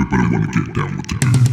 everybody wanna get down with the dude.